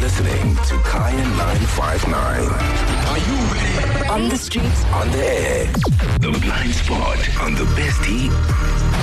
listening to Kaya 959. Are you ready? On the streets, On the air. The blind spot on the best heat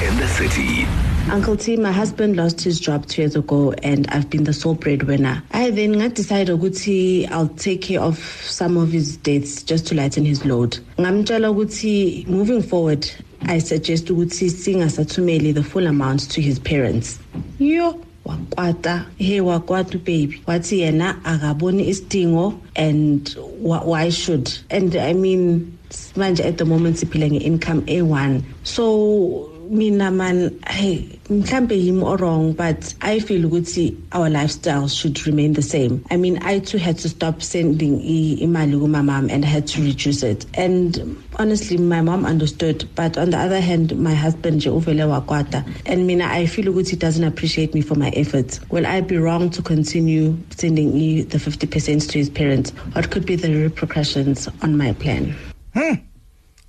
in the city. Uncle T, my husband lost his job two years ago and I've been the sole breadwinner. I then nga decide ukuthi I'll take care of some of his debts just to lighten his load. Ngamtshela ukuthi moving forward, I suggest ukuthi singasathumeli the full amount to his parents. Yo wakwata hey wakwatu baby. Wathi yena akaboni isidingo and why should? And i mean manje at the moment siphila nge-income a1 so mina man hey mhlambe yimi wrong but i feel ukuthi our lifestyle should remain the same. I mean i too had to stop sending imali kuma mom and had to reduce it. And honestly my mom understood but on the other hand my husband nje uvele wakwata. And mina i feel ukuthi he doesn't appreciate me for my efforts. Will i be wrong to continue sending i- the 50% to his parents? What could be the repercussions on my plan? Hmm.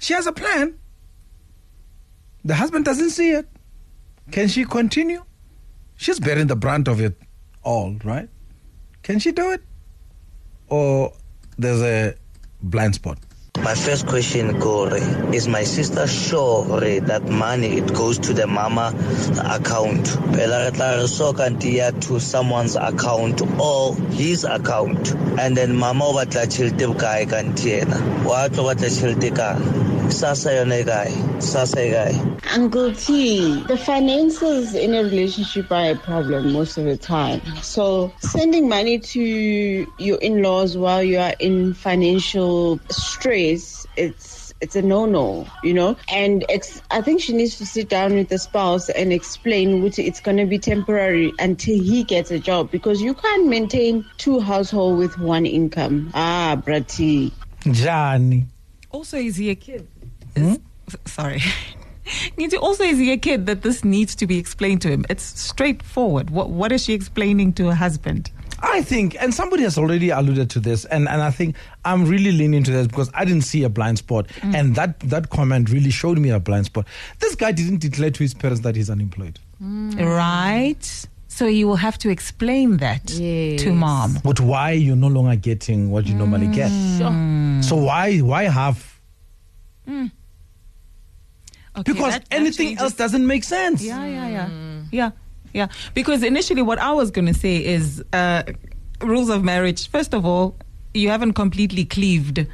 She has a plan. The husband doesn't see it. Can she continue? She's bearing the brunt of it all, right? Can she do it? Or there's a blind spot? My first question, Corey, is my sister sure that money it goes to the mama account? To someone's account or his account. And then mama o batla tšhelete bokae ka nti ena? Wa tlo batla tšhelete ka? Sasa yone kae? Sasa kae? Uncle T, the finances in a relationship are a problem most of the time. So sending money to your in-laws while you are in financial stress, it's it's a no-no, you know. And ex- I think she needs to sit down with the spouse and explain which it's going to be temporary until he gets a job because you can't maintain two households with one income. Ah, brati. Johnny. Also, is he a kid? Hmm? Is- f- sorry. Need to- also, is he a kid that this needs to be explained to him? It's straightforward. What What is she explaining to her husband? I think, and somebody has already alluded to this, and, and I think I'm really leaning to this because I didn't see a blind spot, mm. and that, that comment really showed me a blind spot. This guy didn't declare to his parents that he's unemployed. Mm. Right? So you will have to explain that to mom. But why you're no longer getting what you normally get? Mm. So why why have? Okay, Because that- that anything changes- else doesn't make sense. Yeah, yeah, yeah. Yeah, yeah. Because initially, what I was going to say is uh, rules of marriage. First of all, you haven't completely cleaved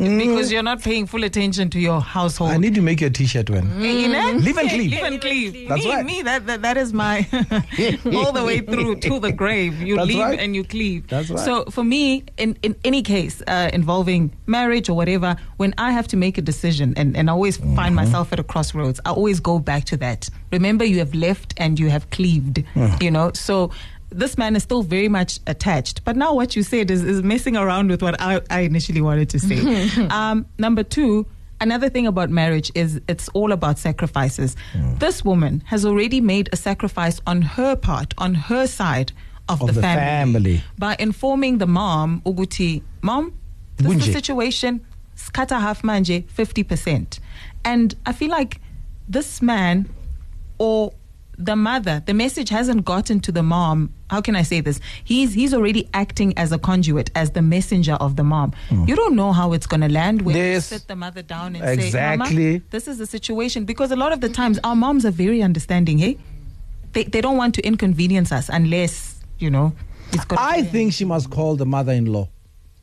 because you're not paying full attention to your household. I need to make you a T-shirt when. You know? Live and cleave. Live and cleave. That's me, right. me, that, that that is my all the way through to the grave. You That's leave right. and you cleave. That's right. So for me, in, in any case uh, involving marriage or whatever, when I have to make a decision and, and I always Mm-hmm. find myself at a crossroads, I always go back to that. Remember, you have left and you have cleaved. Mm. You know, so. This man is still very much attached. But now what you said is, is messing around with what I, I initially wanted to say. um, number two, Another thing about marriage is it's all about sacrifices. This woman has already made a sacrifice on her part, on her side of, Of the, the family, family. by informing the mom, Uguti, mom, this is the situation, skata half manje, 50%. And I feel like this man or the mother, the message hasn't gotten to the mom. How can I say this? He's he's already acting as a conduit, as the messenger of the mom. Hmm. You don't know how it's going to land when you Yes. sit the mother down and Exactly. say, Mama, this is the situation. Because a lot of the times our moms are very understanding, hey? They, they don't want to inconvenience us unless, you know, it's got I think she must call the mother-in-law.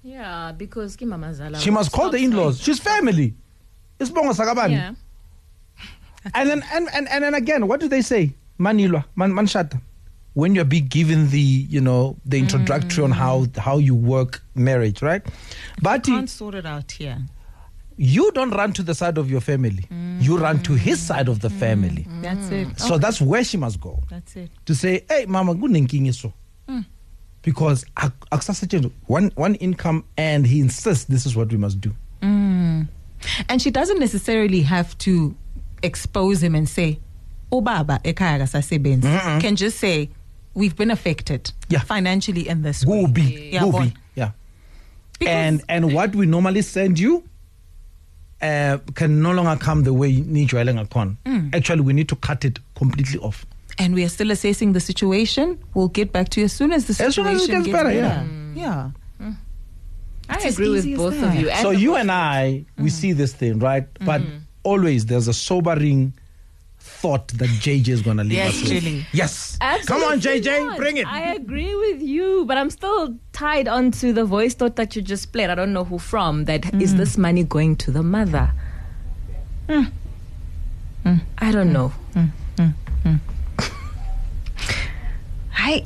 yeah, because ki mama zala. She must call the in-laws. She's family. Isibongo sakabani. Yeah. And then and, and, and then again, what do they say? Manilwa, man, manshata. When you're being given the, you know, the introductory on how how you work marriage, right? But you can't sort it out here. you don't run to the side of your family. You run to his side of the mm. family. Mm. That's it. So that's where she must go. That's it. To say, hey, mama, kunenkinga so. Mm. Because ak- akusasetshenzwa one one income and he insists this is what we must do. And she doesn't necessarily have to expose him and say, Obaba ekhaya kasasebenzi. Can just say, we've been affected Yeah. financially in this way. Kubi, Yeah, kubi, bon. yeah. Because- and and what we normally send you uh, can no longer come the way nijwayele ngakhona. Mm. Actually, we need to cut it completely off. and we are still assessing the situation. We'll get back to you as soon as the As soon situation as it gets better, yeah. Yeah. I It's as agree with easy as both of that. you. So And you and I, we see this thing, right? But always there's a sobering thought that JJ is going to leave us with. Actually. Yes. Come on, JJ, not. bring it. I agree with you, but I'm still tied onto the voice note that you just played. I don't know who from. That is Mm. this money going to the mother? Mm. I don't know. Hi.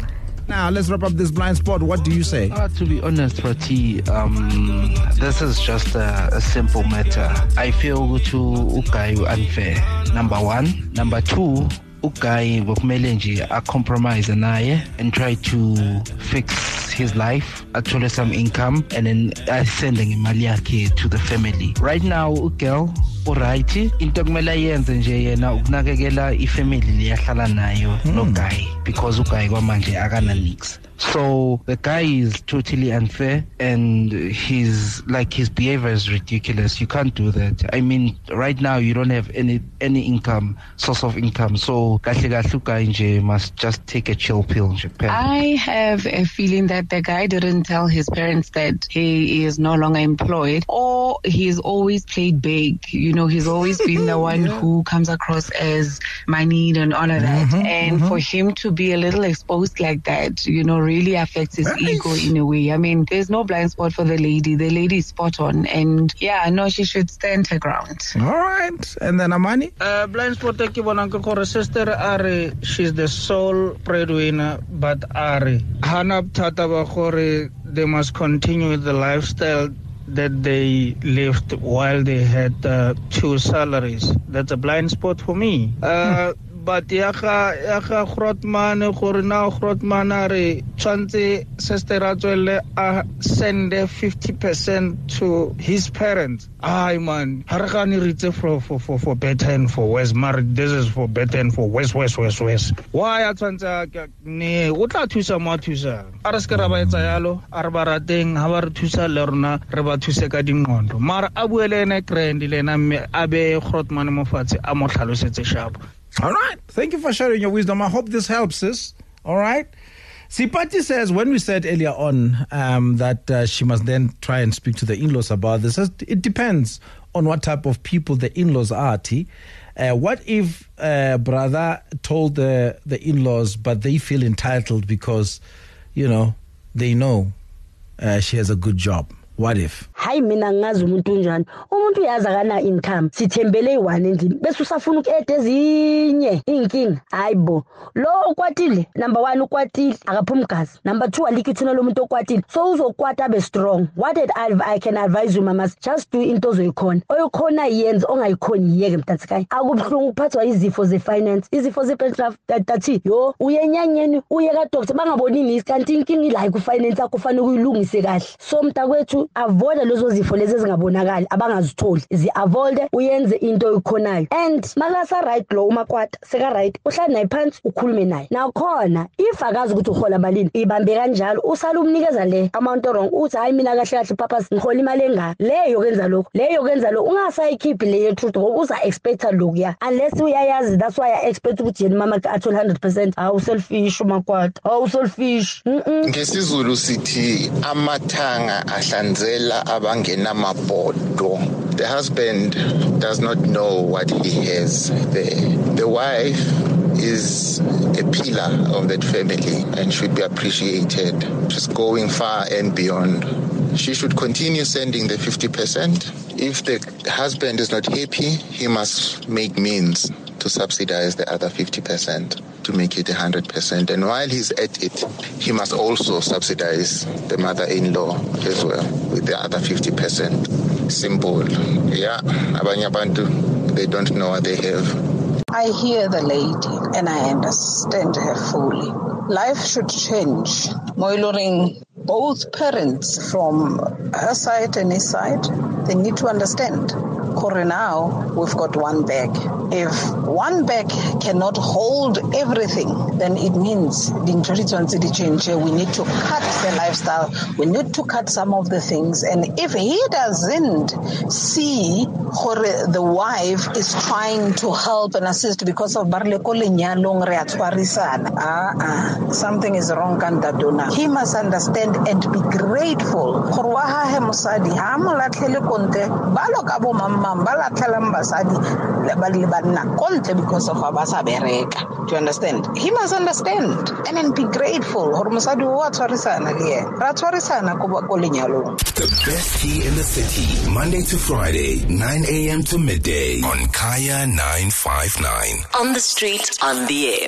Now let's wrap up this blind spot. What do you say? Uh, to be honest, Rati, um, this is just a, a simple matter. I feel to ugai unfair. Number one. Number two, ugai bekumele nje a compromise naye and try to fix his life, actually some income, and then uh, sending yakhe to the family. Right now, ugirl uright into kumele ayenze nje yena ukunakekela ifamily liyahlala nayo hmm. no guy because uguy kwamanje akana nix so the guy is totally unfair and his like his behavior is ridiculous. You can't do that. I mean right now you don't have any any income source of income. So kahle kahle uguy nje must just take a chill pill nje phela. I have a feeling that the guy didn't tell his parents that he is no longer employed or he's always played big. You know, he's always been the one who comes across as moneyed and all of that. and for him to be a little exposed like that, you know, really affects his ego in a way. I mean, there's no blind spot for the lady. The lady is spot on. And yeah, no, she should stand her ground. All right. And then Amani? Uh, blind spot e ke bonang ke gore sister a re she's the sole breadwinner but a re hana bothata ba gore they must continue with the lifestyle that they lived while they had uh, two salaries. That's a blind spot for me. Uh, but ya ga ya ga grotman gore na grotman a re tshwantse sister a tswelle a sende 50% to his parents. Ai man ha re gane re itse for for for for better and for worse. Mara this is for better and for worse worse worse worse. Why a tshwantse ne o tla thusa mo a thusang a re seke ra ba etsa yalo? A re ba rateng? Ha ba re thusa le rona re ba thuse ka dinqondo mara a bue le ene grand le ena mme a be grotman mo fatshe a mo tlhalosetse sharp All right. Thank you for sharing your wisdom. I hope this helps, sis. All right. Sipati says when we said earlier on um, that uh, she must then try and speak to the in-laws about this, it depends on what type of people the in-laws are. T. Uh, what if uh, brother told the the in-laws, but they feel entitled because, you know, they know uh, she has a good job? What if? hayi mina ngazi umuntu unjani umuntu uyazi akana income sithembele i-one endlini bese usafuna uku-eda ezinye iy'nkinga. Hayi bo lo okwatile number one ukwatile akaphumi gazi number two alikho ithuna lo muntu okwatile. So uzokwata abe strong. What did I, i can advise you mamas just do into ozoyikhona. Oyikhona yenze ongayikhoni yiyeke mntathikayi akubuhlungu ukuphathwa izifo ze-finance. Izifo ze-tathi yo. Uye enyanyeni uye kadoktor bangabonini kanti inkinga ilayi ku-finance yakho ufanele ukuyilungise kahle. So mntakwethu avoida lezo zifo lezi ezingabonakali abangazitholi. Zi-avoide uyenze into oyikhonayo. And makasa-right lo umakwata seka-right uhlale naye phansi ukhulume naye. Nakhona if akazi ukuthi uhola malini ibambe kanjalo usale umnikeza le amount wrong uthi hayi mina kahle kahle papas ngihola imali engaka. Leyo yokwenza lokhu leyo yokwenza lokhu ungasayikhiphi le yetruth ngoba uza-expecta lokuya. Unless uyayazi that's why ya-expect ukuthi yena mama athole 100 percent. Hawu selfish umakwata. Hawu selfish mm ngesizulu sithi amathanga abangenamabhodo. The husband does not know what he has there. The wife is a pillar of that family and should be appreciated. She's going far and beyond. She should continue sending the 50% if the husband is not happy he must make means to subsidize the other 50% to make it 100%. And while he's at it, he must also subsidize the mother-in-law as well with the other 50%. Simple. Yeah, they don't know what they have. I hear the lady and I understand her fully. Life should change. Moiloring both parents from her side and his side, they need to understand Kore now we've got one bag. If one bag cannot hold everything, then it means the change. We need to cut the lifestyle. We need to cut some of the things. And if he doesn't see the wife is trying to help and assist because of barleko lenyalong re a. Ah, ah, something is wrong kantadona. He must understand and be grateful. Gore wa hahe mosadi ka bo mamang ba latlhelang basadi le banna kontle because of ba sa bereka. Do you understand? He must understand and then be grateful. Gore mosadi o a tshwarisana le yena. Ra tshwarisana ko ko lenyalong. The best tea in the city, Monday to Friday, 9 a.m. to midday on Kaya 959. On the street, on the air.